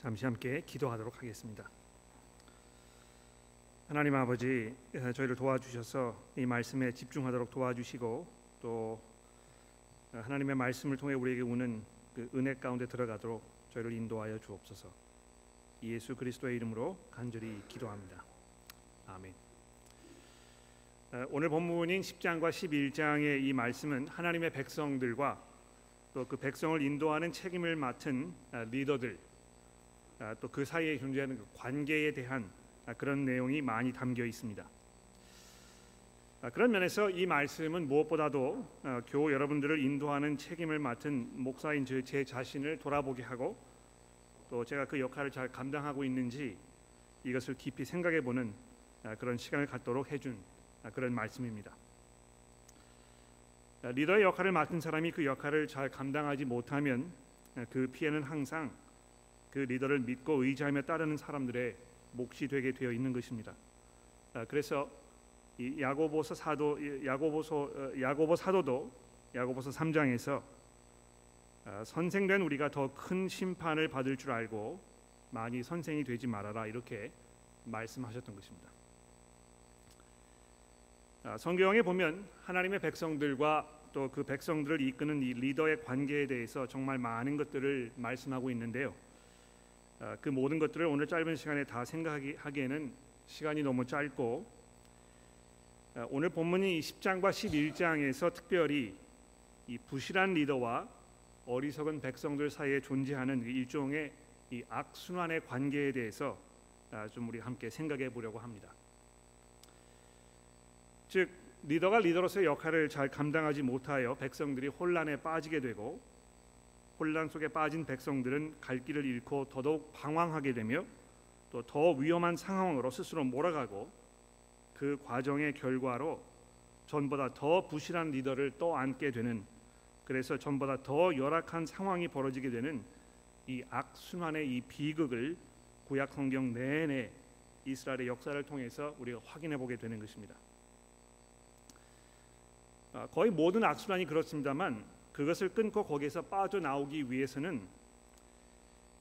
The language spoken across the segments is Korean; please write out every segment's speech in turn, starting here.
잠시 함께 기도하도록 하겠습니다. 하나님 아버지 저희를 도와주셔서 이 말씀에 집중하도록 도와주시고 또 하나님의 말씀을 통해 우리에게 오는 그 은혜 가운데 들어가도록 저희를 인도하여 주옵소서. 예수 그리스도의 이름으로 간절히 기도합니다. 아멘. 오늘 본문인 10장과 11장의 이 말씀은 하나님의 백성들과 또 그 백성을 인도하는 책임을 맡은 리더들 또 그 사이에 존재하는 그 관계에 대한 그런 내용이 많이 담겨 있습니다. 그런 면에서 이 말씀은 무엇보다도 교우 여러분들을 인도하는 책임을 맡은 목사인 제 자신을 돌아보게 하고 또 제가 그 역할을 잘 감당하고 있는지 이것을 깊이 생각해 보는 그런 시간을 갖도록 해준 그런 말씀입니다. 리더의 역할을 맡은 사람이 그 역할을 잘 감당하지 못하면 그 피해는 항상 그 리더를 믿고 의지하며 따르는 사람들의 몫이 되게 되어 있는 것입니다. 그래서 이 야고보서 사도 야고보서 어, 야고보 사도도 야고보서 3장에서 선생된 우리가 더 큰 심판을 받을 줄 알고 많이 선생이 되지 말아라 이렇게 말씀하셨던 것입니다. 성경에 보면 하나님의 백성들과 또 그 백성들을 이끄는 이 리더의 관계에 대해서 정말 많은 것들을 말씀하고 있는데요. 그 모든 것들을 오늘 짧은 시간에 다 생각하기에는 시간이 너무 짧고 오늘 본문이 10장과 11장에서 특별히 이 부실한 리더와 어리석은 백성들 사이에 존재하는 일종의 이 악순환의 관계에 대해서 좀 우리 함께 생각해 보려고 합니다. 즉 리더가 리더로서의 역할을 잘 감당하지 못하여 백성들이 혼란에 빠지게 되고 혼란 속에 빠진 백성들은 갈 길을 잃고 더더욱 방황하게 되며 또 더 위험한 상황으로 스스로 몰아가고 그 과정의 결과로 전보다 더 부실한 리더를 또 안게 되는 그래서 전보다 더 열악한 상황이 벌어지게 되는 이 악순환의 이 비극을 구약 성경 내내 이스라엘의 역사를 통해서 우리가 확인해 보게 되는 것입니다. 아, 거의 모든 악순환이 그렇습니다만 그것을 끊고 거기에서 빠져나오기 위해서는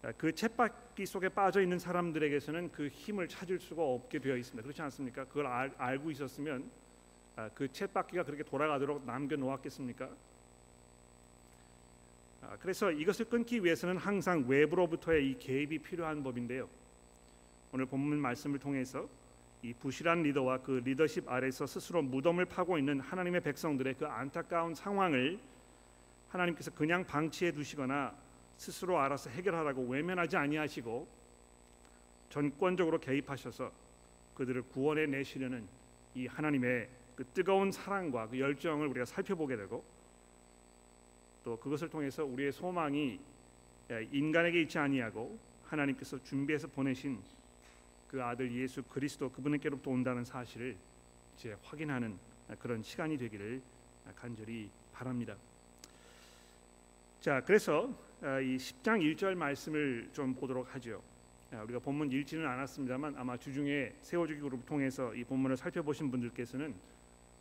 아, 그 챗바퀴 속에 빠져 있는 사람들에게서는 그 힘을 찾을 수가 없게 되어 있습니다. 그렇지 않습니까? 그걸 알, 알고 있었으면 아, 그 챗바퀴가 그렇게 돌아가도록 남겨 놓았겠습니까? 그래서 이것을 끊기 위해서는 항상 외부로부터의 이 개입이 필요한 법인데요. 오늘 본문 말씀을 통해서 이 부실한 리더와 그 리더십 아래서 스스로 무덤을 파고 있는 하나님의 백성들의 그 안타까운 상황을 하나님께서 그냥 방치해 두시거나 스스로 알아서 해결하라고 외면하지 아니하시고 전권적으로 개입하셔서 그들을 구원해 내시려는 이 하나님의 그 뜨거운 사랑과 그 열정을 우리가 살펴보게 되고 또 그것을 통해서 우리의 소망이 인간에게 있지 아니하고 하나님께서 준비해서 보내신 그 아들 예수 그리스도 그분께로부터 온다는 사실을 이제 확인하는 그런 시간이 되기를 간절히 바랍니다. 자, 그래서 어, 이 10장 1절 말씀을 좀 보도록 하죠. 우리가 본문 읽지는 않았습니다만 아마 주중에 세워주기 그룹 통해서 이 본문을 살펴보신 분들께서는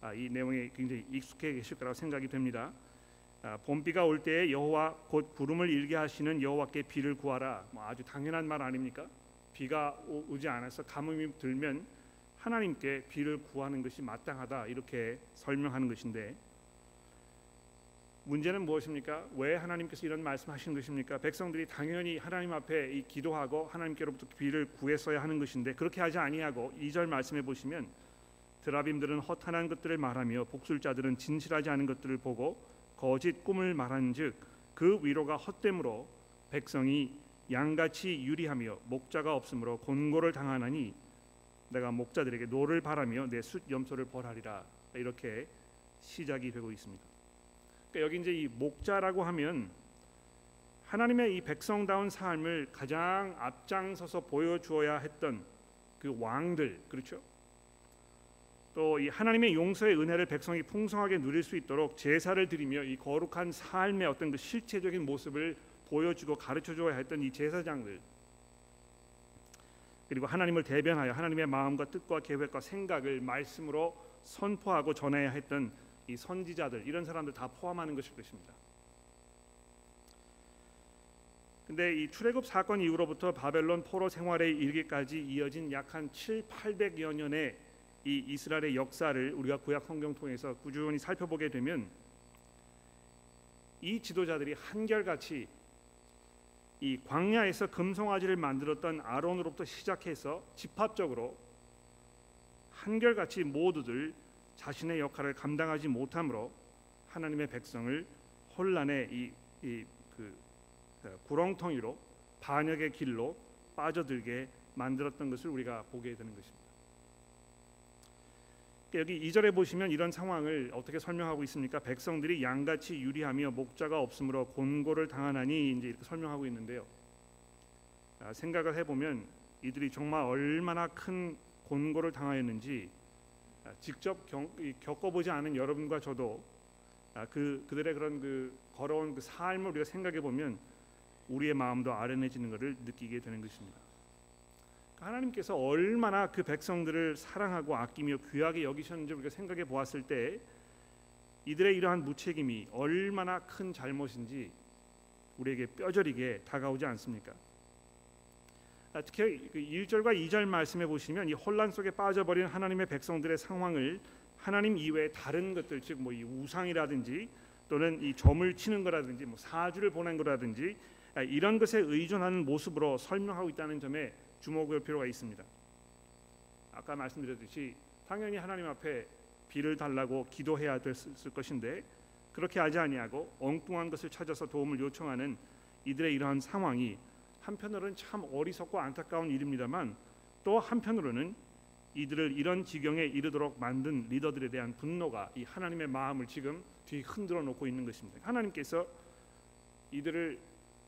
아, 이 내용에 굉장히 익숙해 계실 거라고 생각이 됩니다. 아, 봄비가 올 때에 여호와 곧 구름을 일게 하시는 여호와께 비를 구하라. 뭐 아주 당연한 말 아닙니까? 비가 오지 않아서 가뭄이 들면 하나님께 비를 구하는 것이 마땅하다 이렇게 설명하는 것인데 문제는 무엇입니까? 왜 하나님께서 이런 말씀하신 것입니까? 백성들이 당연히 하나님 앞에 이 기도하고 하나님께로부터 비를 구했어야 하는 것인데 그렇게 하지 아니하고 2절 말씀해 보시면 드라빔들은 허탄한 것들을 말하며 복술자들은 진실하지 않은 것들을 보고 거짓 꿈을 말한즉 그 위로가 헛되므로 백성이 양같이 유리하며 목자가 없으므로 곤고를 당하나니 내가 목자들에게 노를 발하며 내 숫염소를 벌하리라 이렇게 시작이 되고 있습니다. 그러니까 여기 이제 이 목자라고 하면 하나님의 이 백성다운 삶을 가장 앞장서서 보여주어야 했던 그 왕들 그렇죠? 또 이 하나님의 용서의 은혜를 백성이 풍성하게 누릴 수 있도록 제사를 드리며 이 거룩한 삶의 어떤 그 실체적인 모습을 보여주고 가르쳐 줘야 했던 이 제사장들 그리고 하나님을 대변하여 하나님의 마음과 뜻과 계획과 생각을 말씀으로 선포하고 전해야 했던 이 선지자들 이런 사람들 다 포함하는 것일 것입니다. 근데 이 출애굽 사건 이후로부터 바벨론 포로 생활에 이르기까지 이어진 약 한 7, 800여 년의 이 이스라엘의 역사를 우리가 구약 성경 통해서 꾸준히 살펴보게 되면 이 지도자들이 한결같이 이 광야에서 금송아지를 만들었던 아론으로부터 시작해서 집합적으로 한결같이 모두들 자신의 역할을 감당하지 못함으로 하나님의 백성을 혼란의 이그 어, 구렁텅이로 반역의 길로 빠져들게 만들었던 것을 우리가 보게 되는 것입니다. 여기 2절에 보시면 이런 상황을 어떻게 설명하고 있습니까? 백성들이 양같이 유리하며 목자가 없으므로 곤고를 당하나니 이제 이렇게 설명하고 있는데요. 아, 생각을 해보면 이들이 정말 얼마나 큰 곤고를 당하였는지 아, 직접 경, 겪어보지 않은 여러분과 저도 아, 그 그들의 그런 그 걸어온 그 삶을 우리가 생각해 보면 우리의 마음도 아련해지는 것을 느끼게 되는 것입니다. 하나님께서 얼마나 그 백성들을 사랑하고 아끼며 귀하게 여기셨는지 우리가 생각해 보았을 때 이들의 이러한 무책임이 얼마나 큰 잘못인지 우리에게 뼈저리게 다가오지 않습니까? 아, 특히 1절과 그 2절 말씀해 보시면 이 혼란 속에 빠져버린 하나님의 백성들의 상황을 하나님 이외의 다른 것들 즉 뭐 이 우상이라든지 또는 이 점을 치는 거라든지 뭐 사주를 보낸 거라든지 아, 이런 것에 의존하는 모습으로 설명하고 있다는 점에 주목할 필요가 있습니다. 아까 말씀드렸듯이 당연히 하나님 앞에 비를 달라고 기도해야 됐을 것인데 그렇게 하지 아니하고 엉뚱한 것을 찾아서 도움을 요청하는 이들의 이러한 상황이 한편으로는 참 어리석고 안타까운 일입니다만 또 한편으로는 이들을 이런 지경에 이르도록 만든 리더들에 대한 분노가 이 하나님의 마음을 지금 뒤 흔들어 놓고 있는 것입니다. 하나님께서 이들을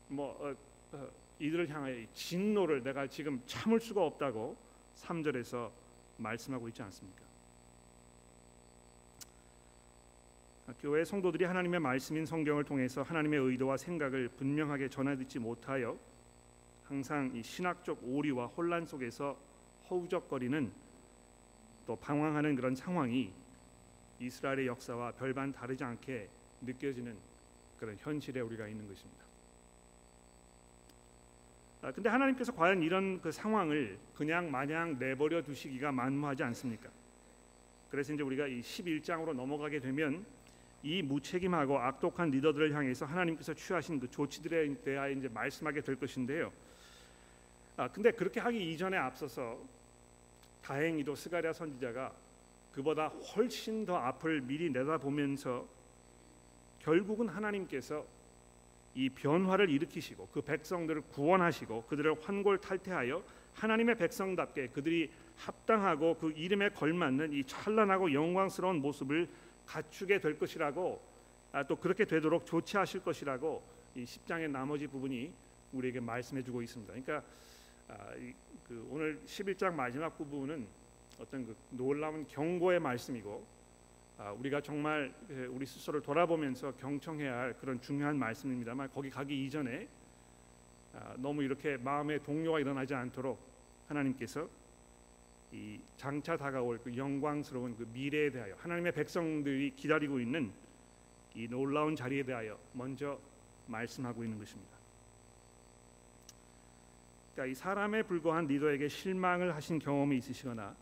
뭐 어, 어, 이들을 향하여 진노를 내가 지금 참을 수가 없다고 3절에서 말씀하고 있지 않습니까? 교회 성도들이 하나님의 말씀인 성경을 통해서 하나님의 의도와 생각을 분명하게 전해 듣지 못하여 항상 이 신학적 오리와 혼란 속에서 허우적거리는 또 방황하는 그런 상황이 이스라엘의 역사와 별반 다르지 않게 느껴지는 그런 현실에 우리가 있는 것입니다. 아, 근데 하나님께서 과연 이런 그 상황을 그냥 마냥 내버려 두시기가 만무하지 않습니까? 그래서 이제 우리가 이 11장으로 넘어가게 되면 이 무책임하고 악독한 리더들을 향해서 하나님께서 취하신 그 조치들에 대하여 이제 말씀하게 될 것인데요. 아 근데 그렇게 하기 이전에 앞서서 다행히도 스가랴 선지자가 그보다 훨씬 더 앞을 미리 내다보면서 결국은 하나님께서 이 변화를 일으키시고 그 백성들을 구원하시고 그들을 환골탈태하여 하나님의 백성답게 그들이 합당하고 그 이름에 걸맞는 이 찬란하고 영광스러운 모습을 갖추게 될 것이라고 아, 또 그렇게 되도록 조치하실 것이라고 이 10장의 나머지 부분이 우리에게 말씀해 주고 있습니다. 그러니까 아, 이, 그 오늘 11장 마지막 부분은 어떤 그 놀라운 경고의 말씀이고 아, 우리가 정말 예, 우리 스스로를 돌아보면서 경청해야 할 그런 중요한 말씀입니다만 거기 가기 이전에 아, 너무 이렇게 마음의 동요가 일어나지 않도록 하나님께서 이 장차 다가올 그 영광스러운 그 미래에 대하여 하나님의 백성들이 기다리고 있는 이 놀라운 자리에 대하여 먼저 말씀하고 있는 것입니다. 그러니까 이 사람에 불과한 리더에게 실망을 하신 경험이 있으시거나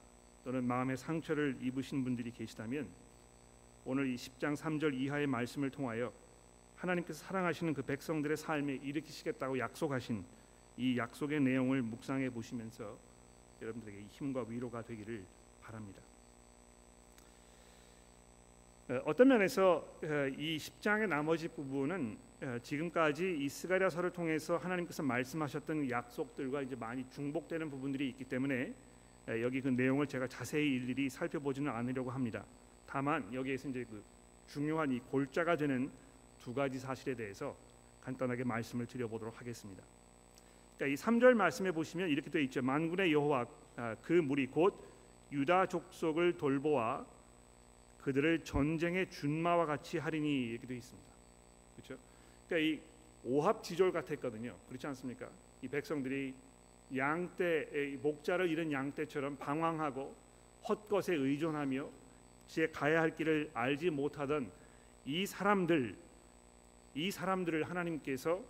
또는 마음의 상처를 입으신 분들이 계시다면 오늘 이 10장 3절 이하의 말씀을 통하여 하나님께서 사랑하시는 그 백성들의 삶에 일으키시겠다고 약속하신 이 약속의 내용을 묵상해 보시면서 여러분들에게 힘과 위로가 되기를 바랍니다. 어, 어떤 면에서 어, 이 10장의 나머지 부분은 어, 지금까지 이 스가랴서를 통해서 하나님께서 말씀하셨던 약속들과 이제 많이 중복되는 부분들이 있기 때문에 여기 그 내용을 제가 자세히 일일이 살펴보지는 않으려고 합니다. 다만 여기에서 이제 그 중요한 이 골자가 되는 두 가지 사실에 대해서 간단하게 말씀을 드려보도록 하겠습니다. 그러니까 이 3절 말씀에 보시면 이렇게 되어 있죠. 만군의 여호와 아, 그 무리 곧 유다 족속을 돌보아 그들을 전쟁의 준마와 같이 하리니 이렇게 되어 있습니다. 그렇죠? 그러니까 이 오합지졸 같았거든요. 그렇지 않습니까? 이 백성들이 양떼 목자를 잃은 양떼처럼 방황하고 헛것에 의존하며 제 가야 할 길을 알지 못하던 이 사람들 이 사람들을 하나님께서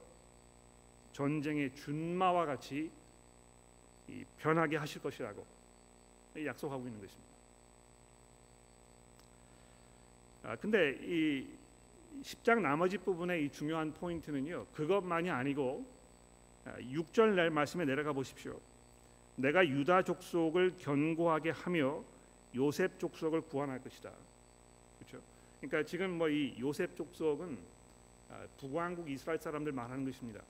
전쟁의 준마와 같이 이 변하게 하실 것이라고 약속하고 있는 것입니다. 아 근데 이 10장 나머지 부분의 이 중요한 포인트는요. 그것만이 아니고 6절 날 말씀에 내려가 보십시오. 내가 유다 족속을 견고하게 하며 요셉 족속을 구원할 것이다. 그렇죠? 그러니까 지금 뭐 이 요셉 족속은 아, 북왕국 이스라엘 사람들 말하는 것입니다.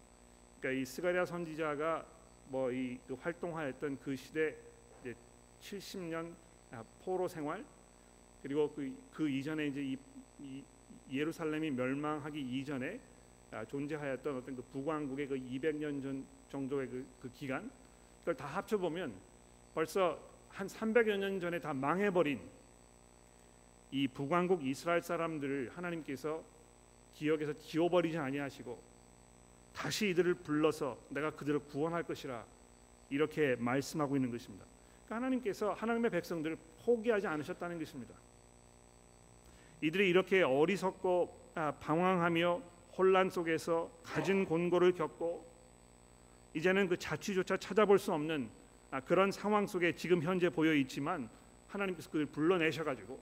그러니까 이 스가랴 선지자가 뭐이 그 활동하였던 그 시대 70년 아, 포로 생활 그리고 그, 그 이전에 이제 이, 이 예루살렘이 멸망하기 이전에 아, 존재하였던 어떤 그 북왕국의 그 200년 전 정도의 그, 그 기간 그걸 다 합쳐 보면 벌써 한 300여 년 전에 다 망해버린 이 북왕국 이스라엘 사람들을 하나님께서 기억에서 지워버리지 아니하시고 다시 이들을 불러서 내가 그들을 구원할 것이라 이렇게 말씀하고 있는 것입니다. 그러니까 하나님께서 하나님의 백성들을 포기하지 않으셨다는 것입니다. 이들이 이렇게 어리석고 아, 방황하며 혼란 속에서 가진 곤고를 겪고 이제는 그 자취조차 찾아볼 수 없는 아, 그런 상황 속에 지금 현재 보여 있지만 하나님께서 그들 불러내셔 가지고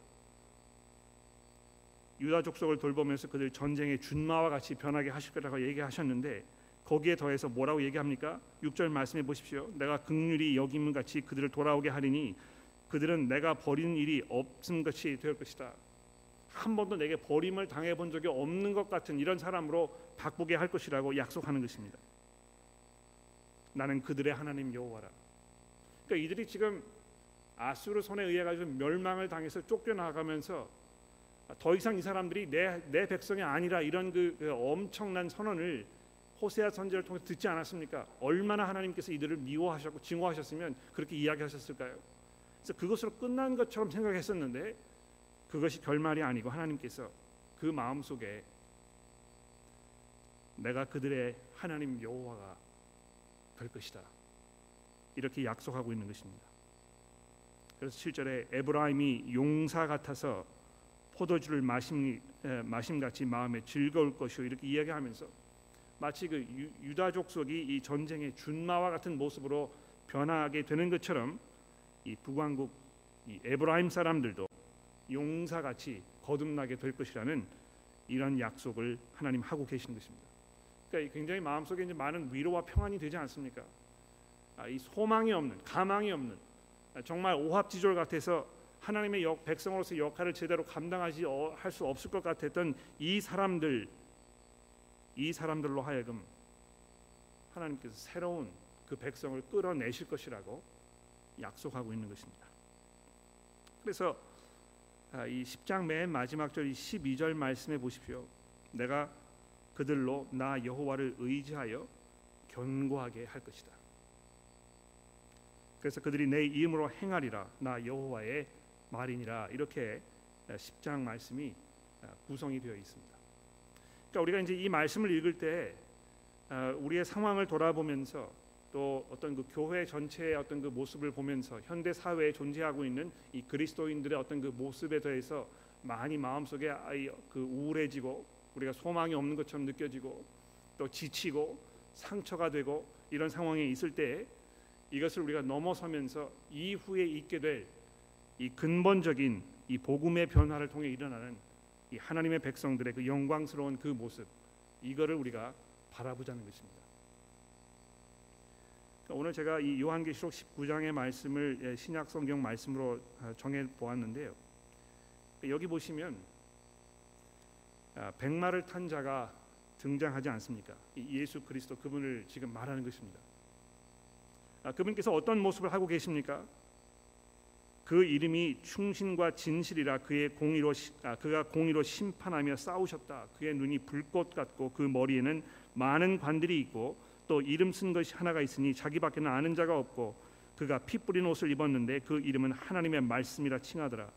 유다 족속을 돌보면서 그들 전쟁의 준마와 같이 변하게 하실 거라고 얘기하셨는데 거기에 더해서 뭐라고 얘기합니까? 6절 말씀해 보십시오. 내가 극률이 여김 같이 그들을 돌아오게 하리니 그들은 내가 버리는 일이 없음 같이 될 것이다. 한 번도 내게 버림을 당해 본 적이 없는 것 같은 이런 사람으로 바꾸게 할 것이라고 약속하는 것입니다. 나는 그들의 하나님 여호와라. 그러니까 이들이 지금 아수르 손에 의해 가지고 멸망을 당해서 쫓겨나가면서 더 이상 이 사람들이 내, 내 백성이 아니라 이런 그, 그 엄청난 선언을 호세아 선지를 통해 듣지 않았습니까? 얼마나 하나님께서 이들을 미워하셨고 증오하셨으면 그렇게 이야기하셨을까요? 그래서 그것으로 끝난 것처럼 생각했었는데 그것이 결말이 아니고 하나님께서 그 마음 속에 내가 그들의 하나님 여호와가 될 것이다. 이렇게 약속하고 있는 것입니다. 그래서 7절에 에브라임이 용사 같아서 포도주를 마심 마심같이 마음에 즐거울 것이요 이렇게 이야기하면서 마치 그 유, 다 족속이 이 전쟁의 준마와 같은 모습으로 변하게 되는 것처럼 이 북왕국 이 에브라임 사람들도 용사같이 거듭나게 될 것이라는 이런 약속을 하나님 하고 계시는 것입니다. 그러니까 굉장히 마음속에 이제 많은 위로와 평안이 되지 않습니까? 아, 이 소망이 없는, 가망이 없는, 아, 정말 오합지졸 같아서 하나님의 역, 백성으로서 역할을 제대로 감당하지 어, 할수 없을 것 같았던 이 사람들, 이 사람들로 하여금 하나님께서 새로운 그 백성을 끌어내실 것이라고 약속하고 있는 것입니다. 그래서 아, 이 10장 맨 마지막 절 12절 말씀해 보십시오. 내가 그들로 나 여호와를 의지하여 견고하게 할 것이다. 그래서 그들이 내 이름으로 행하리라 나 여호와의 말이니라 이렇게 10장 말씀이 아, 구성이 되어 있습니다. 그러니까 우리가 이제 이 말씀을 읽을 때 아, 우리의 상황을 돌아보면서 또 어떤 그 교회 전체의 어떤 그 모습을 보면서 현대 사회에 존재하고 있는 이 그리스도인들의 어떤 그 모습에 대해서 많이 마음속에 그 우울해지고 우리가 소망이 없는 것처럼 느껴지고 또 지치고 상처가 되고 이런 상황에 있을 때 이것을 우리가 넘어서면서 이후에 있게 될 이 근본적인 이 복음의 변화를 통해 일어나는 이 하나님의 백성들의 그 영광스러운 그 모습 이거를 우리가 바라보자는 것입니다. 오늘 제가 이 요한계시록 19장의 말씀을 예, 신약 성경 말씀으로 아, 정해 보았는데요. 여기 보시면 아, 백마를 탄 자가 등장하지 않습니까? 예수 그리스도 그분을 지금 말하는 것입니다. 아, 그분께서 어떤 모습을 하고 계십니까? 그 이름이 충신과 진실이라 그의 공의로 아, 그가 공의로 심판하며 싸우셨다. 그의 눈이 불꽃 같고 그 머리에는 많은 관들이 있고 또 이름 쓴 것이 하나가 있으니 자기밖에는 아는 자가 없고 그가 피 뿌린 옷을 입었는데 그 이름은 하나님의 말씀이라 칭하더라.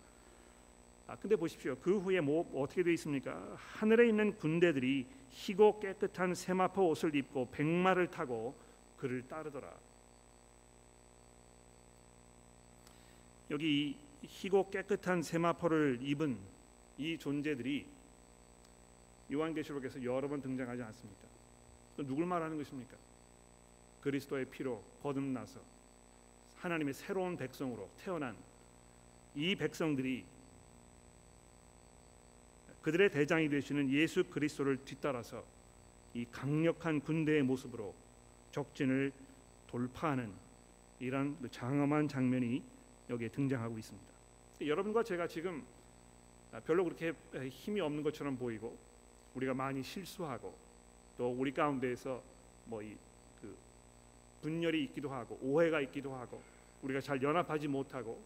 아 근데 보십시오. 그 후에 뭐 어떻게 되어 있습니까? 하늘에 있는 군대들이 희고 깨끗한 세마포 옷을 입고 백마를 타고 그를 따르더라. 여기 희고 깨끗한 세마포를 입은 이 존재들이 요한계시록에서 여러 번 등장하지 않습니까? 누굴 말하는 것입니까? 그리스도의 피로 거듭나서 하나님의 새로운 백성으로 태어난 이 백성들이 그들의 대장이 되시는 예수 그리스도를 뒤따라서 이 강력한 군대의 모습으로 적진을 돌파하는 이런 그 장엄한 장면이 여기에 등장하고 있습니다. 여러분과 제가 지금 별로 그렇게 힘이 없는 것처럼 보이고 우리가 많이 실수하고 또 우리 가운데에서 뭐이 그 분열이 있기도 하고 오해가 있기도 하고 우리가 잘 연합하지 못하고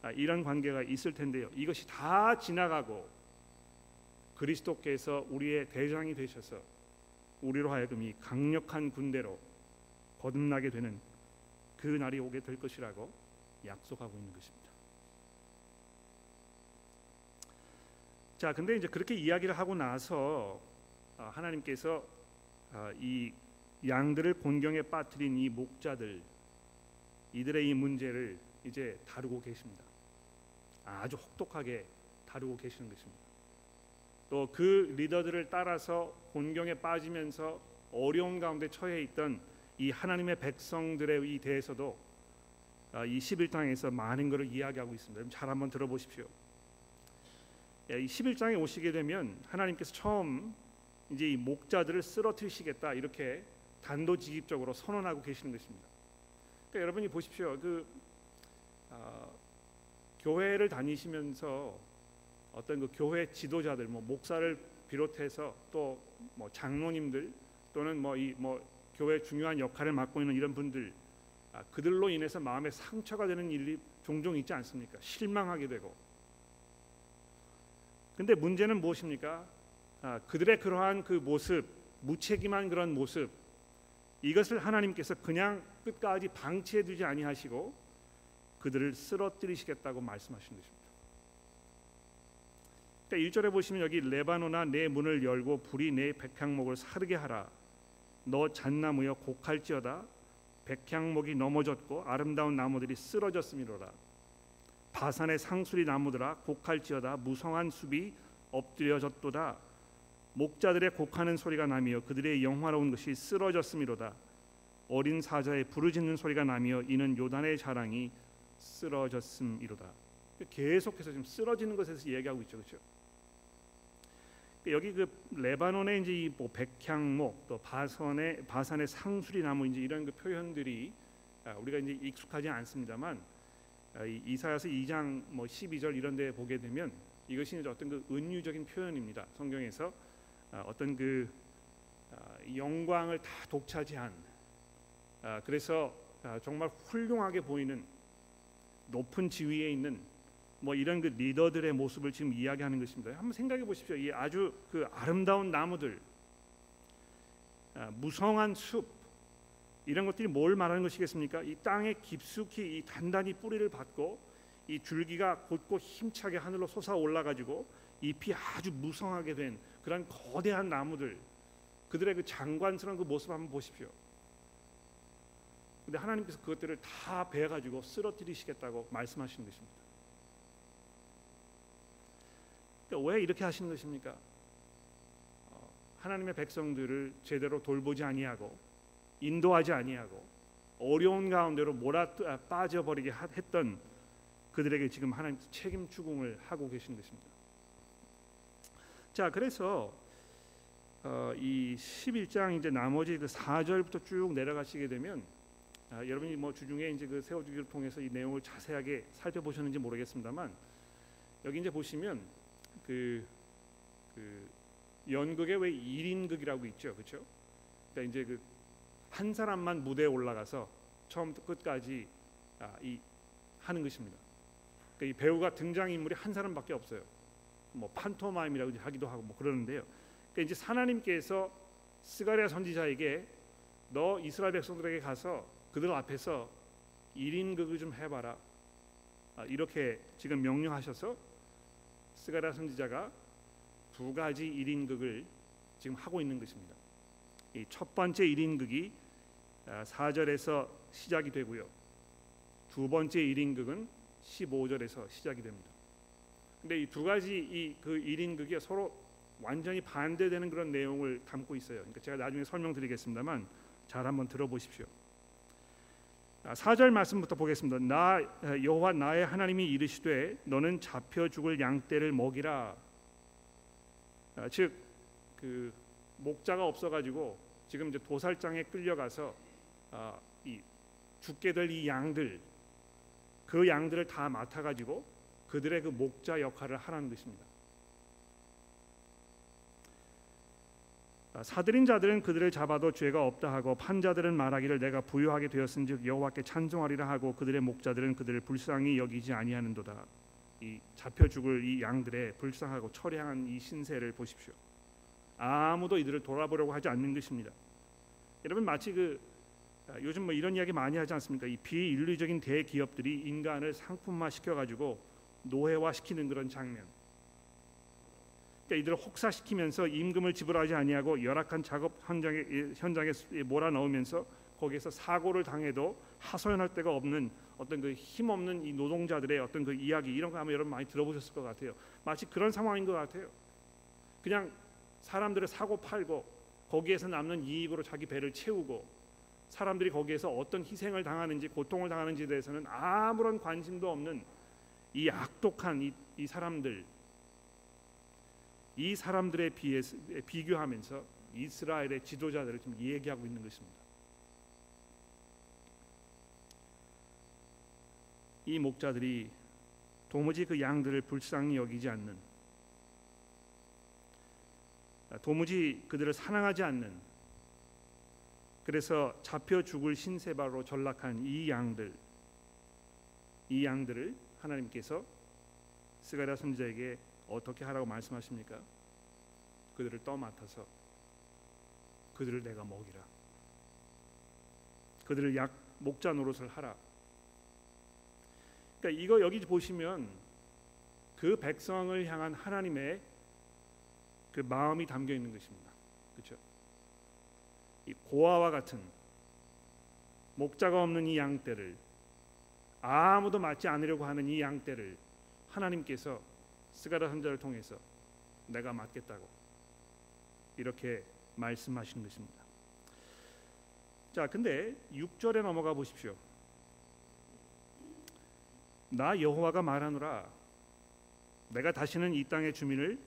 아, 이런 관계가 있을 텐데요. 이것이 다 지나가고 그리스도께서 우리의 대장이 되셔서 우리로 하여금 이 강력한 군대로 거듭나게 되는 그 날이 오게 될 것이라고 약속하고 있는 것입니다. 자, 근데 이제 그렇게 이야기를 하고 나서 아, 하나님께서 아, 이 양들을 곤경에 빠뜨린 이 목자들 이들의 이 문제를 이제 다루고 계십니다. 아주 혹독하게 다루고 계시는 것입니다. 또 그 리더들을 따라서 곤경에 빠지면서 어려운 가운데 처해 있던 이 하나님의 백성들에 이 대해서도 아, 이 11장에서 많은 것을 이야기하고 있습니다. 잘 한번 들어보십시오. 예, 이 11장에 오시게 되면 하나님께서 처음 이제 이 목자들을 쓰러뜨리시겠다 이렇게 단도직입적으로 선언하고 계시는 것입니다. 그러니까 여러분이 보십시오. 그 어, 교회를 다니시면서 어떤 그 교회 지도자들, 뭐 목사를 비롯해서 또 뭐 장로님들 또는 뭐 이뭐 뭐 교회 중요한 역할을 맡고 있는 이런 분들 아, 그들로 인해서 마음에 상처가 되는 일이 종종 있지 않습니까? 실망하게 되고. 근데 문제는 무엇입니까? 아, 그들의 그러한 그 모습, 무책임한 그런 모습, 이것을 하나님께서 그냥 끝까지 방치해 두지 아니하시고 그들을 쓰러뜨리시겠다고 말씀하신 것입니다. 그러니까 1절에 보시면 여기 레바노나 내 문을 열고 불이 내 백향목을 사르게 하라. 너 잣나무여 곡할지어다. 백향목이 넘어졌고 아름다운 나무들이 쓰러졌음이로라. 바산의 상수리 나무들아 곡할지어다. 무성한 숲이 엎드려졌도다. 목자들의 곡하는 소리가 나며 그들의 영화로운 것이 쓰러졌음이로다. 어린 사자의 부르짖는 소리가 나며 이는 요단의 자랑이 쓰러졌음이로다. 계속해서 지금 쓰러지는 것에서 얘기하고 있죠, 그렇죠? 여기 그 레바논의 이제 이뭐 백향목 또 바산의 바산의 상수리 나무 이제 이런 그 표현들이 아, 우리가 이제 익숙하지 않습니다만 아, 이사야서 2장 뭐 12절 이런 데 보게 되면 이것이 어떤 그 은유적인 표현입니다. 성경에서 아, 어떤 그 아, 영광을 다 독차지한 아, 그래서 정말 훌륭하게 보이는 높은 지위에 있는 뭐 이런 그 리더들의 모습을 지금 이야기하는 것입니다. 한번 생각해 보십시오. 이 아주 그 아름다운 나무들, 무성한 숲 이런 것들이 뭘 말하는 것이겠습니까? 이 땅에 깊숙이 이 단단히 뿌리를 받고 이 줄기가 곧고 힘차게 하늘로 솟아 올라가지고 잎이 아주 무성하게 된 그런 거대한 나무들 그들의 그 장관스러운 그 모습 한번 보십시오. 근데 하나님께서 그것들을 다 베어 가지고 쓰러뜨리시겠다고 말씀하시는 것입니다. 그러니까 왜 이렇게 하시는 것입니까? 어, 하나님의 백성들을 제대로 돌보지 아니하고 인도하지 아니하고 어려운 가운데로 몰아 아, 빠져버리게 했던 그들에게 지금 하나님 책임 추궁을 하고 계신 것입니다. 자, 그래서 어, 이 11장 이제 나머지 그 4절부터 쭉 내려가시게 되면 아, 여러분이 뭐 주중에 이제 그 세워주기를 통해서 이 내용을 자세하게 살펴보셨는지 모르겠습니다만 여기 이제 보시면 그, 그 연극에 왜 1인극이라고 있죠, 그렇죠? 그러니까 이제 그 한 사람만 무대에 올라가서 처음부터 끝까지 아, 이 하는 것입니다. 그러니까 이 배우가 등장 인물이 한 사람밖에 없어요. 뭐 판토마임이라고 하기도 하고 뭐 그러는데요. 그러니까 이제 하나님께서 스가랴 선지자에게 너 이스라엘 백성들에게 가서 그들 앞에서 1인극을 좀 해봐라. 아, 이렇게 지금 명령하셔서 스가랴 선지자가 두 가지 1인극을 지금 하고 있는 것입니다. 이 첫 번째 1인극이 4절에서 아, 시작이 되고요. 두 번째 1인극은 15절에서 시작이 됩니다. 근데 이 두 가지 이 그 1인극이 서로 완전히 반대되는 그런 내용을 담고 있어요. 그러니까 제가 나중에 설명드리겠습니다만 잘 한번 들어보십시오. 4절 말씀부터 보겠습니다. 나 여호와 나의 하나님이 이르시되 너는 잡혀 죽을 양떼를 먹이라. 아, 즉그 목자가 없어가지고 지금 이제 도살장에 끌려가서 아, 이 죽게 될 이 양들 그 양들을 다 맡아가지고 그들의 그 목자 역할을 하라는 것입니다. 아, 사들인 자들은 그들을 잡아도 죄가 없다 하고 판자들은 말하기를 내가 부유하게 되었은즉 여호와께 찬송하리라 하고 그들의 목자들은 그들을 불쌍히 여기지 아니하는도다. 이 잡혀 죽을 이 양들의 불쌍하고 처량한 이 신세를 보십시오. 아무도 이들을 돌아보려고 하지 않는 것입니다. 여러분 마치 그 아, 요즘 뭐 이런 이야기 많이 하지 않습니까? 이 비인류적인 대기업들이 인간을 상품화 시켜가지고 노예화 시키는 그런 장면. 그러니까 이들을 혹사시키면서 임금을 지불하지 아니하고 열악한 작업 현장에 현장에 몰아 넣으면서 거기에서 사고를 당해도 하소연할 데가 없는 어떤 그 힘없는 이 노동자들의 어떤 그 이야기 이런 거 아마 여러분 많이 들어보셨을 것 같아요. 마치 그런 상황인 것 같아요. 그냥 사람들을 사고 팔고 거기에서 남는 이익으로 자기 배를 채우고 사람들이 거기에서 어떤 희생을 당하는지 고통을 당하는지에 대해서는 아무런 관심도 없는 이 악독한 이, 이 사람들 이 사람들에 비해서 비교하면서 이스라엘의 지도자들을 지금 얘기하고 있는 것입니다. 이 목자들이 도무지 그 양들을 불쌍히 여기지 않는 도무지 그들을 사랑하지 않는 그래서 잡혀 죽을 신세바로 전락한 이 양들 이 양들을 하나님께서 스가랴 선지자에게 어떻게 하라고 말씀하십니까? 그들을 떠맡아서 그들을 내가 먹이라. 그들을 약 목자 노릇을 하라. 그러니까 이거 여기 보시면 그 백성을 향한 하나님의 그 마음이 담겨 있는 것입니다. 그렇죠? 이 고아와 같은 목자가 없는 이 양떼를 아무도 맞지 않으려고 하는 이 양떼를 하나님께서 스가랴 선자를 통해서 내가 맡겠다고 이렇게 말씀하신 것입니다. 자, 근데 6절에 넘어가 보십시오. 나 여호와가 말하노라 내가 다시는 이 땅의 주민을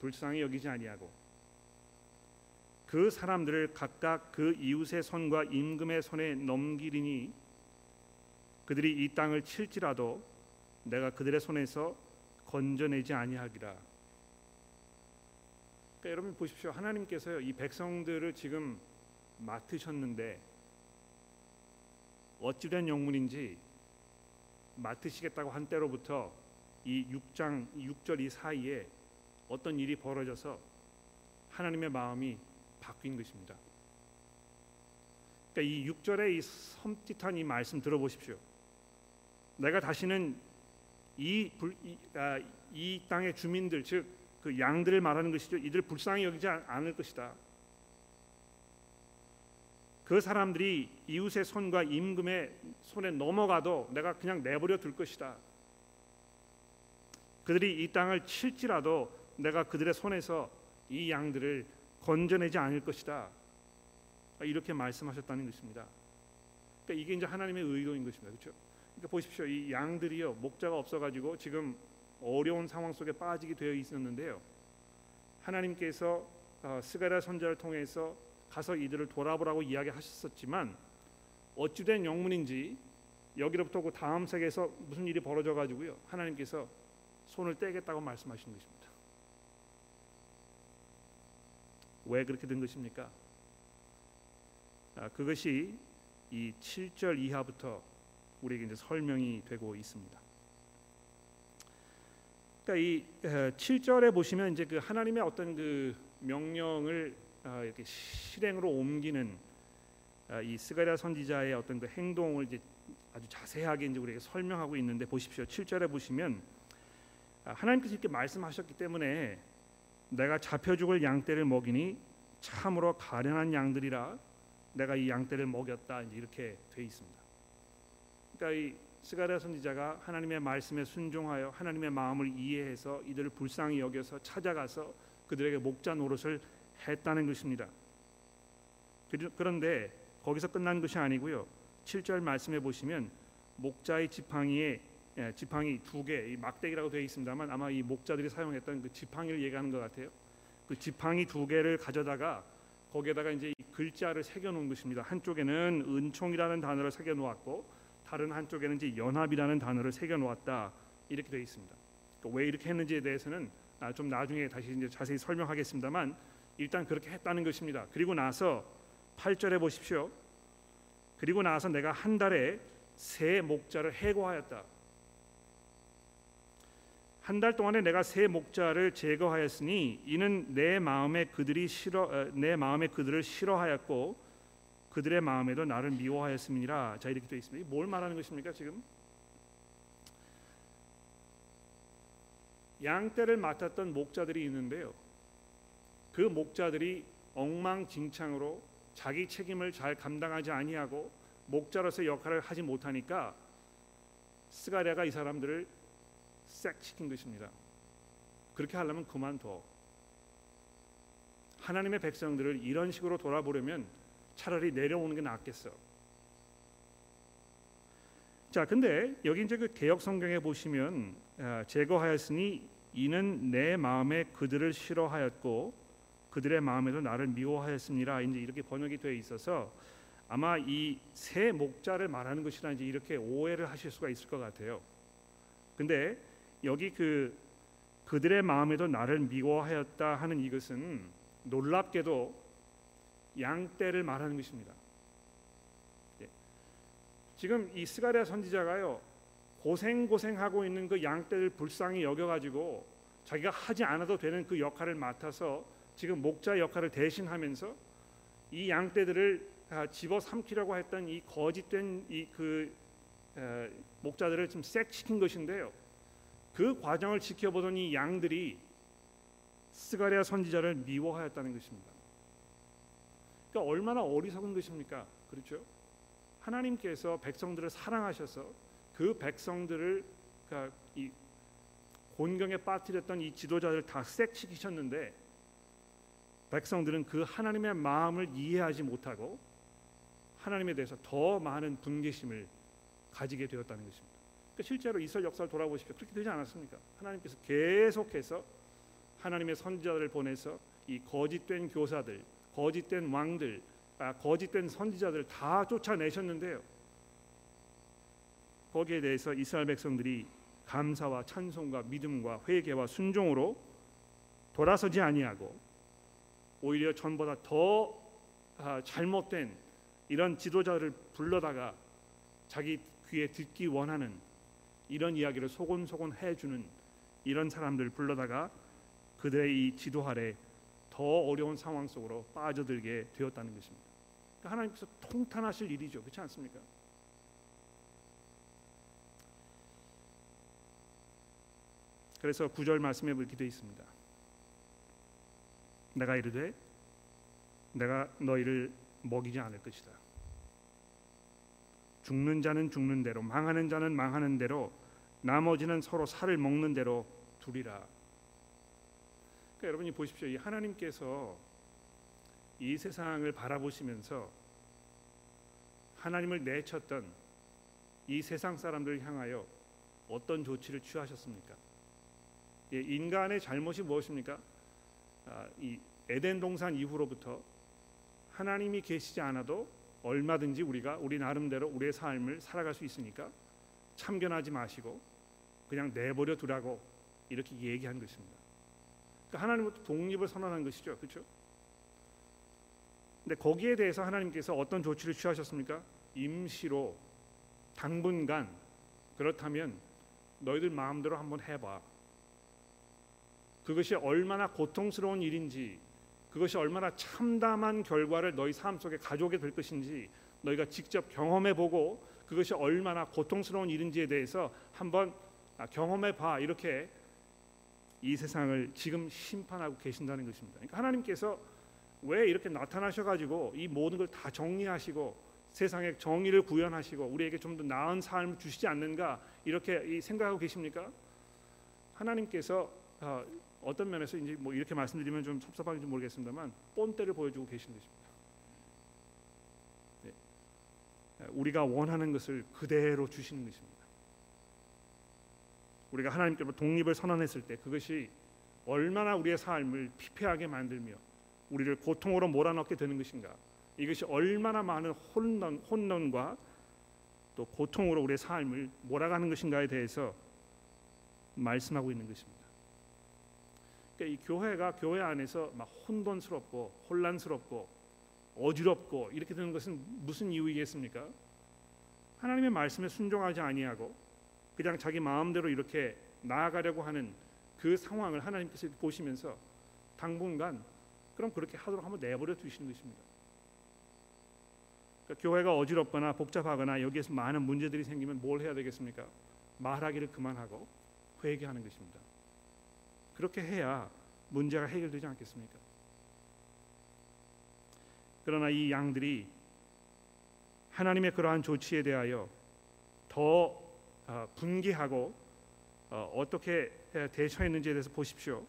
불쌍히 여기지 아니하고 그 사람들을 각각 그 이웃의 손과 임금의 손에 넘기리니 그들이 이 땅을 칠지라도 내가 그들의 손에서 건져내지 아니하기라. 그러니까 여러분 보십시오. 하나님께서요 이 백성들을 지금 맡으셨는데 어찌된 영문인지 맡으시겠다고 한 때로부터 이 6장 6절 이 사이에 어떤 일이 벌어져서 하나님의 마음이 바뀐 것입니다. 그러니까 이 6절의 이 섬찟한 이 말씀 들어보십시오. 내가 다시는 이, 불, 이, 아, 이 땅의 주민들 즉 그 양들을 말하는 것이죠. 이들 불쌍히 여기지 않을 것이다. 그 사람들이 이웃의 손과 임금의 손에 넘어가도 내가 그냥 내버려 둘 것이다. 그들이 이 땅을 칠지라도 내가 그들의 손에서 이 양들을 건져내지 않을 것이다. 이렇게 말씀하셨다는 것입니다. 그러니까 이게 이제 하나님의 의도인 것입니다. 그렇죠? 그러니까 보십시오. 이 양들이요 목자가 없어가지고 지금 어려운 상황 속에 빠지게 되어 있었는데요. 하나님께서 어, 스가랴 선자를 통해서 가서 이들을 돌아보라고 이야기하셨었지만 어찌된 영문인지 여기로부터 그 다음 세계에서 무슨 일이 벌어져 가지고요. 하나님께서 손을 떼겠다고 말씀하신 것입니다. 왜 그렇게 된 것입니까? 아, 그것이 이 7절 이하부터 우리에게 이제 설명이 되고 있습니다. 그러니까 이 7절에 보시면 이제 그 하나님의 어떤 그 명령을 아, 이렇게 실행으로 옮기는 아, 이 스가랴 선지자의 어떤 그 행동을 이제 아주 자세하게 이제 우리에게 설명하고 있는데 보십시오. 7절에 보시면 하나님께서 이렇게 말씀하셨기 때문에 내가 잡혀 죽을 양떼를 먹이니 참으로 가련한 양들이라 내가 이 양떼를 먹였다 이렇게 돼 있습니다. 그러니까 이 스가랴 선지자가 하나님의 말씀에 순종하여 하나님의 마음을 이해해서 이들을 불쌍히 여겨서 찾아가서 그들에게 목자 노릇을 했다는 것입니다. 그런데 거기서 끝난 것이 아니고요. 7절 말씀해 보시면 목자의 지팡이에 예, 지팡이 두 개, 이 막대기라고 되어 있습니다만 아마 이 목자들이 사용했던 그 지팡이를 얘기하는 것 같아요. 그 지팡이 두 개를 가져다가 거기에다가 이제 이 글자를 새겨 놓은 것입니다. 한쪽에는 은총이라는 단어를 새겨 놓았고 다른 한쪽에는 이제 연합이라는 단어를 새겨 놓았다 이렇게 되어 있습니다. 그러니까 왜 이렇게 했는지에 대해서는 아, 좀 나중에 다시 이제 자세히 설명하겠습니다만 일단 그렇게 했다는 것입니다. 그리고 나서 8절에 보십시오. 그리고 나서 내가 한 달에 새 목자를 해고하였다. 한 달 동안에 내가 새 목자를 제거하였으니 이는 내 마음에 그들이 싫어 어, 내 마음에 그들을 싫어하였고 그들의 마음에도 나를 미워하였음이니라. 자 이렇게 되어 있습니다. 뭘 말하는 것입니까 지금? 양떼를 맡았던 목자들이 있는데요. 그 목자들이 엉망진창으로 자기 책임을 잘 감당하지 아니하고 목자로서 역할을 하지 못하니까 스가랴가 이 사람들을 싹 시킨 것입니다. 그렇게 하려면 그만둬. 하나님의 백성들을 이런 식으로 돌아보려면 차라리 내려오는 게 낫겠어. 자, 근데 여기 이제 그 개혁 성경에 보시면 아, 제거하였으니 이는 내 마음에 그들을 싫어하였고 그들의 마음에도 나를 미워하였습니다. 이제 이렇게 번역이 되어 있어서 아마 이새 목자를 말하는 것이라 이제 이렇게 오해를 하실 수가 있을 것 같아요. 근데 여기 그 그들의 마음에도 나를 미워하였다 하는 이것은 놀랍게도 양떼를 말하는 것입니다. 예. 지금 이 스가랴 선지자가요 고생 고생하고 있는 그 양떼를 불쌍히 여겨가지고 자기가 하지 않아도 되는 그 역할을 맡아서 지금 목자 역할을 대신하면서 이 양떼들을 아, 집어 삼키려고 했던 이 거짓된 이 그 목자들을 좀 섹시킨 것인데요. 그 과정을 지켜보던 이 양들이 스가랴 선지자를 미워하였다는 것입니다. 그러니까 얼마나 어리석은 것입니까? 그렇죠? 하나님께서 백성들을 사랑하셔서 그 백성들을 그러니까 이 곤경에 빠뜨렸던 이 지도자들 다 섹시키셨는데 백성들은 그 하나님의 마음을 이해하지 못하고 하나님에 대해서 더 많은 분개심을 가지게 되었다는 것입니다. 그러니까 실제로 이스라엘 역사를 돌아보십시오. 그렇게 되지 않았습니까? 하나님께서 계속해서 하나님의 선지자들을 보내서 이 거짓된 교사들, 거짓된 왕들, 아, 거짓된 선지자들 다 쫓아내셨는데요. 거기에 대해서 이스라엘 백성들이 감사와 찬송과 믿음과 회개와 순종으로 돌아서지 아니하고 오히려 전보다 더 아, 잘못된 이런 지도자를 불러다가 자기 귀에 듣기 원하는 이런 이야기를 소곤소곤 해주는 이런 사람들 불러다가 그들의 이 지도 아래 더 어려운 상황 속으로 빠져들게 되었다는 것입니다. 그러니까 하나님께서 통탄하실 일이죠, 그렇지 않습니까? 그래서 구절 말씀에 이렇게 되어 있습니다. 내가 이르되 내가 너희를 먹이지 않을 것이다. 죽는 자는 죽는 대로 망하는 자는 망하는 대로 나머지는 서로 살을 먹는 대로 두리라. 그러니까 여러분이 보십시오. 이 하나님께서 이 세상을 바라보시면서 하나님을 내쳤던 이 세상 사람들을 향하여 어떤 조치를 취하셨습니까? 예, 인간의 잘못이 무엇입니까? 아, 이 에덴 동산 이후로부터 하나님이 계시지 않아도 얼마든지 우리가 우리 나름대로 우리의 삶을 살아갈 수 있으니까 참견하지 마시고 그냥 내버려 두라고 이렇게 얘기한 것입니다. 그러니까 하나님부터 독립을 선언한 것이죠, 그렇죠? 근데 거기에 대해서 하나님께서 어떤 조치를 취하셨습니까? 임시로 당분간 그렇다면 너희들 마음대로 한번 해봐. 그것이 얼마나 고통스러운 일인지 그것이 얼마나 참담한 결과를 너희 삶 속에 가져오게 될 것인지 너희가 직접 경험해 보고 그것이 얼마나 고통스러운 일인지에 대해서 한번 아, 경험해 봐 이렇게 이 세상을 지금 심판하고 계신다는 것입니다. 그러니까 하나님께서 왜 이렇게 나타나셔 가지고 이 모든 걸 다 정리하시고 세상에 정의를 구현하시고 우리에게 좀 더 나은 삶을 주시지 않는가 이렇게 생각하고 계십니까? 하나님께서 어, 어떤 면에서 이제 뭐 이렇게 말씀드리면 좀 섭섭한지 모르겠습니다만 본때를 보여주고 계신 것입니다. 네. 우리가 원하는 것을 그대로 주시는 것입니다. 우리가 하나님께로 독립을 선언했을 때 그것이 얼마나 우리의 삶을 피폐하게 만들며 우리를 고통으로 몰아넣게 되는 것인가 이것이 얼마나 많은 혼돈, 혼돈과 또 고통으로 우리의 삶을 몰아가는 것인가에 대해서 말씀하고 있는 것입니다. 그러니까 이 교회가 교회 안에서 막 혼돈스럽고 혼란스럽고 어지럽고 이렇게 되는 것은 무슨 이유이겠습니까? 하나님의 말씀에 순종하지 아니하고 그냥 자기 마음대로 이렇게 나아가려고 하는 그 상황을 하나님께서 보시면서 당분간 그럼 그렇게 하도록 한번 내버려 두시는 것입니다. 그러니까 교회가 어지럽거나 복잡하거나 여기에서 많은 문제들이 생기면 뭘 해야 되겠습니까? 말하기를 그만하고 회개하는 것입니다. 그렇게 해야 문제가 해결되지 않겠습니까? 그러나 이 양들이 하나님의 그러한 조치에 대하여 더 어, 분개하고 어, 어떻게 대처했는지에 대해서 보십시오.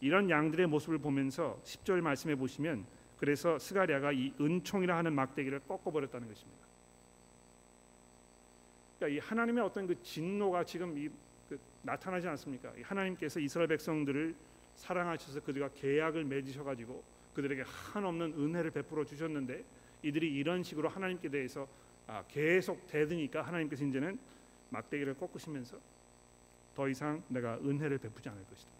이런 양들의 모습을 보면서 10절 말씀해 보시면 그래서 스가랴가 이 은총이라 하는 막대기를 꺾어버렸다는 것입니다. 그러니까 이 하나님의 어떤 그 진노가 지금 이, 그 나타나지 않습니까? 하나님께서 이스라엘 백성들을 사랑하셔서 그들과 계약을 맺으셔가지고 그들에게 한없는 은혜를 베풀어 주셨는데 이들이 이런 식으로 하나님께 대해서 아, 계속 대드니까 하나님께서 이제는 막대기를 꺾으시면서 더 이상 내가 은혜를 베푸지 않을 것이다.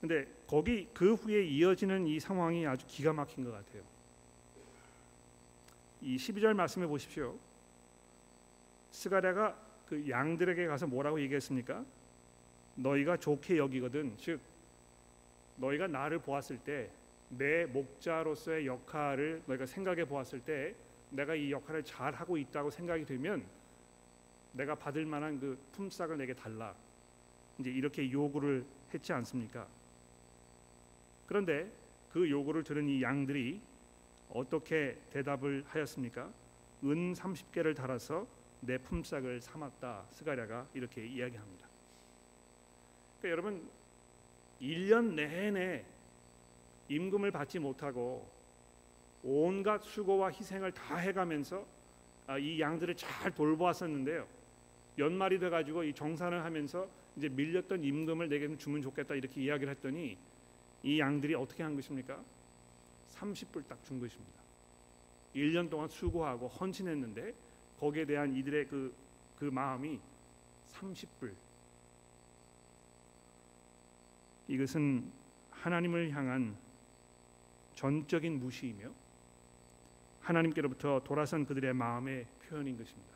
근데 거기 그 후에 이어지는 이 상황이 아주 기가 막힌 것 같아요. 이 12절 말씀해 보십시오. 스가랴가 그 양들에게 가서 뭐라고 얘기했습니까? 너희가 좋게 여기거든. 즉 너희가 나를 보았을 때 내 목자로서의 역할을 너희가 생각해 보았을 때 내가 이 역할을 잘 하고 있다고 생각이 되면 내가 받을 만한 그 품삯을 내게 달라. 이제 이렇게 요구를 했지 않습니까? 그런데 그 요구를 들은 이 양들이 어떻게 대답을 하였습니까? 은 30개를 달아서 내 품삯을 삼았다. 스가랴가 이렇게 이야기합니다. 그러니까 여러분 1년 내내 임금을 받지 못하고 온갖 수고와 희생을 다 해가면서 아, 이 양들을 잘 돌보았었는데요. 연말이 돼가지고 이 정산을 하면서 이제 밀렸던 임금을 내게 주면 좋겠다 이렇게 이야기를 했더니 이 양들이 어떻게 한 것입니까? 30불 딱 준 것입니다. 1년 동안 수고하고 헌신했는데 거기에 대한 이들의 그, 그 마음이 30불. 이것은 하나님을 향한 전적인 무시이며 하나님께로부터 돌아선 그들의 마음의 표현인 것입니다.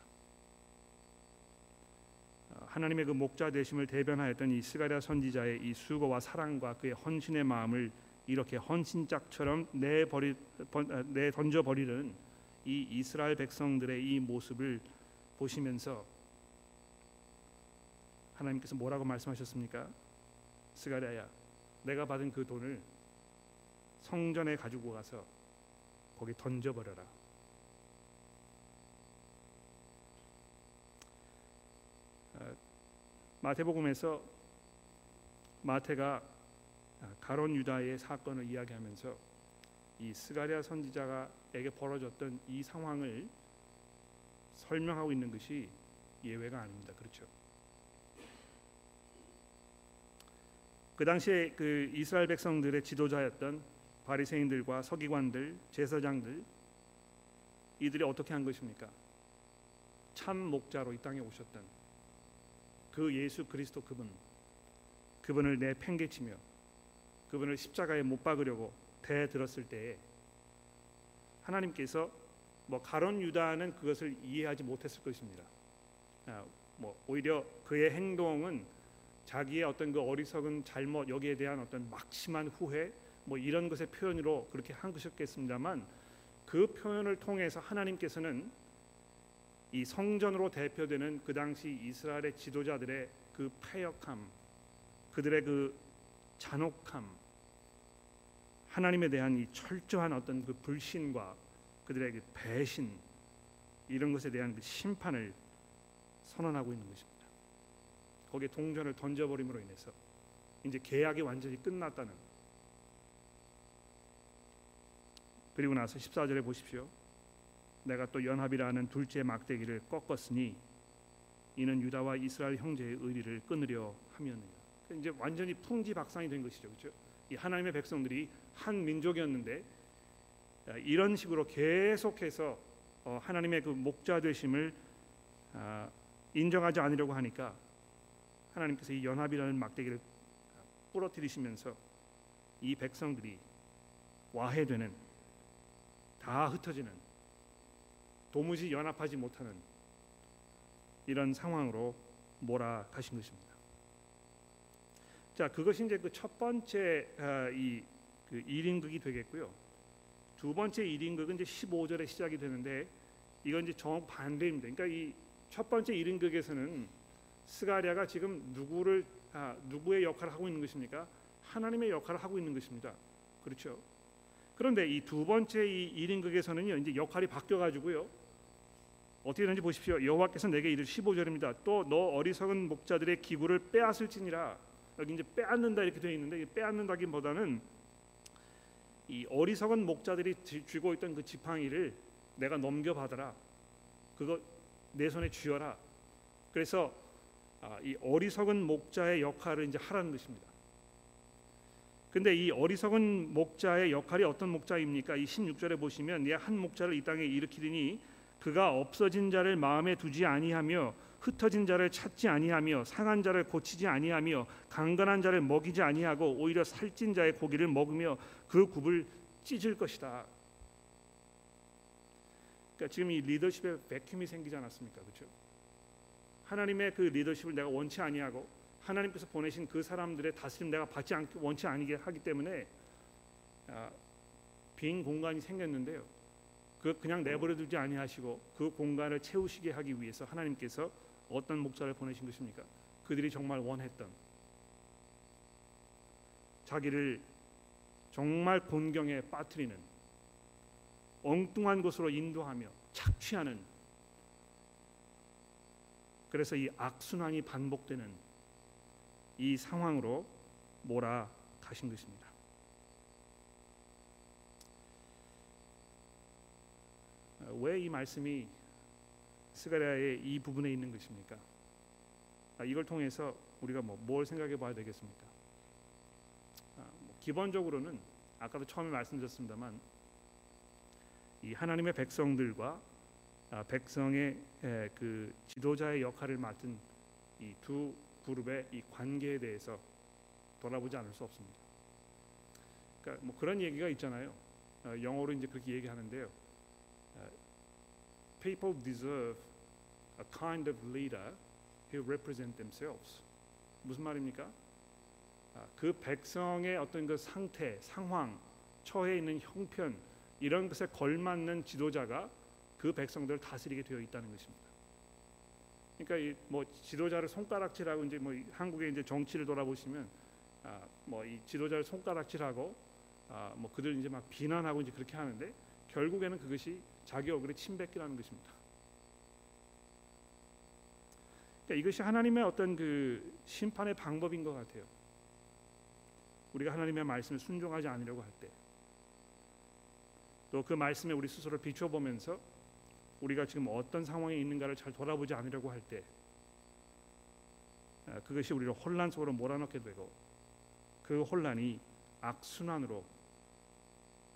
하나님의 그 목자 되심을 대변하였던 이 스가랴 선지자의 이 수고와 사랑과 그의 헌신의 마음을 이렇게 헌신짝처럼 내버리 아, 내 던져 버리는 이 이스라엘 백성들의 이 모습을 보시면서 하나님께서 뭐라고 말씀하셨습니까? 스가랴야, 내가 받은 그 돈을 성전에 가지고 가서 거기 던져 버려라. 마태복음에서 마태가 가론 유다의 사건을 이야기하면서 이 스가랴 선지자가에게 벌어졌던 이 상황을 설명하고 있는 것이 예외가 아닙니다. 그렇죠? 그 당시에 그 이스라엘 백성들의 지도자였던 바리새인들과 서기관들, 제사장들 이들이 어떻게 한 것입니까? 참 목자로 이 땅에 오셨던 그 예수 그리스도 그분 그분을 내 팽개치며 그분을 십자가에 못 박으려고 대들었을 때에 하나님께서 뭐 가론 유다는 그것을 이해하지 못했을 것입니다. 아, 뭐 오히려 그의 행동은 자기의 어떤 그 어리석은 잘못 여기에 대한 어떤 막심한 후회 뭐 이런 것의 표현으로 그렇게 한 것이었겠습니다만 그 표현을 통해서 하나님께서는 이 성전으로 대표되는 그 당시 이스라엘의 지도자들의 그 패역함, 그들의 그 잔혹함, 하나님에 대한 이 철저한 어떤 그 불신과 그들의 그 배신 이런 것에 대한 그 심판을 선언하고 있는 것입니다. 거기에 동전을 던져버림으로 인해서 이제 계약이 완전히 끝났다는 그리고 나서 14절에 보십시오. 내가 또 연합이라는 둘째 막대기를 꺾었으니 이는 유다와 이스라엘 형제의 의리를 끊으려 하면이라. 이제 완전히 풍지박산이 된 것이죠, 그렇죠? 이 하나님의 백성들이 한 민족이었는데 아, 이런 식으로 계속해서 어, 하나님의 그 목자 되심을 아, 인정하지 않으려고 하니까 하나님께서 이 연합이라는 막대기를 부러뜨리시면서 이 백성들이 와해되는 다 흩어지는 도무지 연합하지 못하는 이런 상황으로 몰아가신 것입니다. 자, 그것이 이제 그 첫 번째 아, 이그 1인극이 되겠고요. 두 번째 1인극은 이제 15절에 시작이 되는데 이건 이제 정 반대입니다. 그러니까 이 첫 번째 1인극에서는 스가랴가 지금 누구를 아, 누구의 역할을 하고 있는 것입니까? 하나님의 역할을 하고 있는 것입니다. 그렇죠? 그런데 이 두 번째 이 1인극에서는요. 이제 역할이 바뀌어 가지고요. 어떻게 되는지 보십시오. 여호와께서 내게 이르 15절입니다. 또 너 어리석은 목자들의 기구를 빼앗을지니라. 여기 이제 빼앗는다 이렇게 되어 있는데 빼앗는다기보다는 이 어리석은 목자들이 쥐고 있던 그 지팡이를 내가 넘겨 받아라. 그거 내 손에 쥐어라. 그래서 아, 이 어리석은 목자의 역할을 이제 하라는 것입니다. 근데 이 어리석은 목자의 역할이 어떤 목자입니까? 이 16절에 보시면 내한 목자를 이 땅에 일으키리니 그가 없어진 자를 마음에 두지 아니하며 흩어진 자를 찾지 아니하며 상한 자를 고치지 아니하며 강건한 자를 먹이지 아니하고 오히려 살찐 자의 고기를 먹으며 그 굽을 찢을 것이다. 그러니까 지금 이 리더십에 백큐이 생기지 않았습니까? 그렇죠? 하나님의 그 리더십을 내가 원치 아니하고 하나님께서 보내신 그 사람들의 다스림 내가 받지 않 원치 아니게 하기 때문에 아, 빈 공간이 생겼는데요. 그 그냥 내버려 두지 아니하시고 그 공간을 채우시게 하기 위해서 하나님께서 어떤 목자를 보내신 것입니까? 그들이 정말 원했던 자기를 정말 곤경에 빠뜨리는 엉뚱한 곳으로 인도하며 착취하는 그래서 이 악순환이 반복되는 이 상황으로 몰아가신 것입니다. 왜 이 말씀이 스가랴의 이 부분에 있는 것입니까? 아, 이걸 통해서 우리가 뭐 뭘 생각해 봐야 되겠습니까? 아, 뭐 기본적으로는 아까도 처음에 말씀드렸습니다만 이 하나님의 백성들과 아, 백성의 에, 그 지도자의 역할을 맡은 이 두 그룹의 이 관계에 대해서 돌아보지 않을 수 없습니다. 그러니까 뭐 그런 얘기가 있잖아요. 어, 영어로 이제 그렇게 얘기하는데요. people deserve a kind of leader who represent themselves. 무슨 말입니까? 아, 그 백성의 어떤 그 상태, 상황, 처해 있는 형편 이런 것에 걸맞는 지도자가 그 백성들을 다스리게 되어 있다는 것입니다. 그러니까 뭐 지도자를 손가락질하고 이제 뭐 한국의 이제 정치를 돌아보시면 아, 뭐 이 지도자를 손가락질하고 아, 뭐 그들 이제 막 비난하고 이제 그렇게 하는데 결국에는 그것이 자기 얼굴에 침 뱉기라는 것입니다. 그러니까 이것이 하나님의 어떤 그 심판의 방법인 것 같아요. 우리가 하나님의 말씀에 순종하지 않으려고 할 때, 또 그 말씀에 우리 스스로를 비춰보면서 우리가 지금 어떤 상황에 있는가를 잘 돌아보지 않으려고 할 때, 아, 그것이 우리를 혼란 속으로 몰아넣게 되고 그 혼란이 악순환으로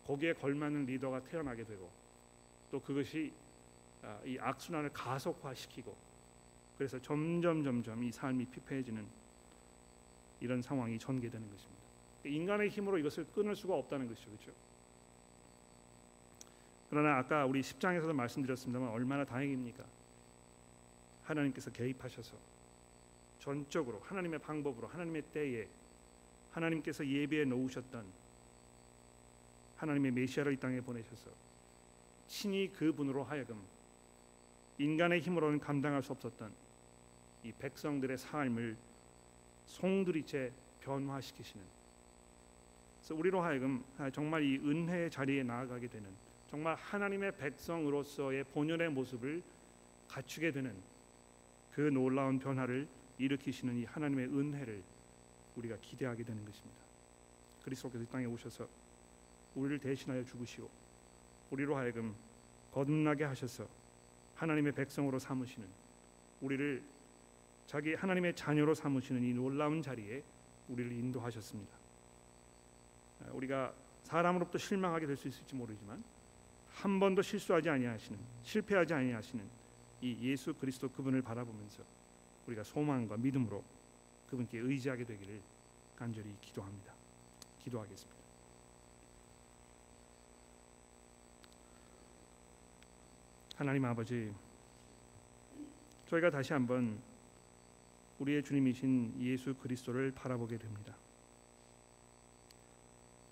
거기에 걸맞는 리더가 태어나게 되고 또 그것이 아, 이 악순환을 가속화시키고 그래서 점점 점점 이 삶이 피폐해지는 이런 상황이 전개되는 것입니다. 인간의 힘으로 이것을 끊을 수가 없다는 것이죠, 그렇죠? 그러나 아까 우리 10장에서도 말씀드렸습니다만 얼마나 다행입니까? 하나님께서 개입하셔서 전적으로 하나님의 방법으로 하나님의 때에 하나님께서 예배에 놓으셨던 하나님의 메시아를 이 땅에 보내셔서 친히 그분으로 하여금 인간의 힘으로는 감당할 수 없었던 이 백성들의 삶을 송두리째 변화시키시는 그래서 우리로 하여금 정말 이 은혜의 자리에 나아가게 되는 정말 하나님의 백성으로서의 본연의 모습을 갖추게 되는 그 놀라운 변화를 일으키시는 이 하나님의 은혜를 우리가 기대하게 되는 것입니다. 그리스도께서 이 땅에 오셔서 우리를 대신하여 죽으시고 우리로 하여금 거듭나게 하셔서 하나님의 백성으로 삼으시는 우리를 자기 하나님의 자녀로 삼으시는 이 놀라운 자리에 우리를 인도하셨습니다. 아, 우리가 사람으로부터 실망하게 될 수 있을지 모르지만 한 번도 실수하지 아니하시는 실패하지 아니하시는 이 예수 그리스도 그분을 바라보면서 우리가 소망과 믿음으로 그분께 의지하게 되기를 간절히 기도합니다. 기도하겠습니다. 하나님 아버지, 저희가 다시 한번 우리의 주님이신 예수 그리스도를 바라보게 됩니다.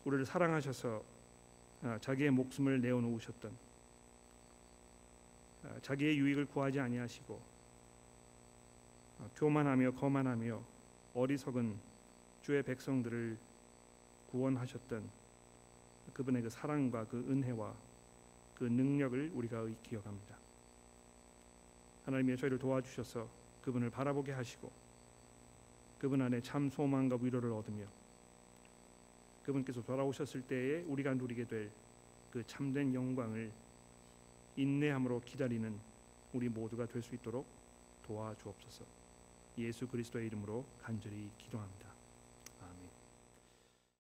우리를 사랑하셔서 아, 자기의 목숨을 내어놓으셨던 아, 자기의 유익을 구하지 아니하시고 아, 교만하며 거만하며 어리석은 주의 백성들을 구원하셨던 그분의 그 사랑과 그 은혜와 그 능력을 우리가 기억합니다. 하나님의 저희를 도와주셔서 그분을 바라보게 하시고 그분 안에 참 소망과 위로를 얻으며 그분께서 돌아오셨을 때에 우리가 누리게 될 그 참된 영광을 인내함으로 기다리는 우리 모두가 될 수 있도록 도와주옵소서. 예수 그리스도의 이름으로 간절히 기도합니다.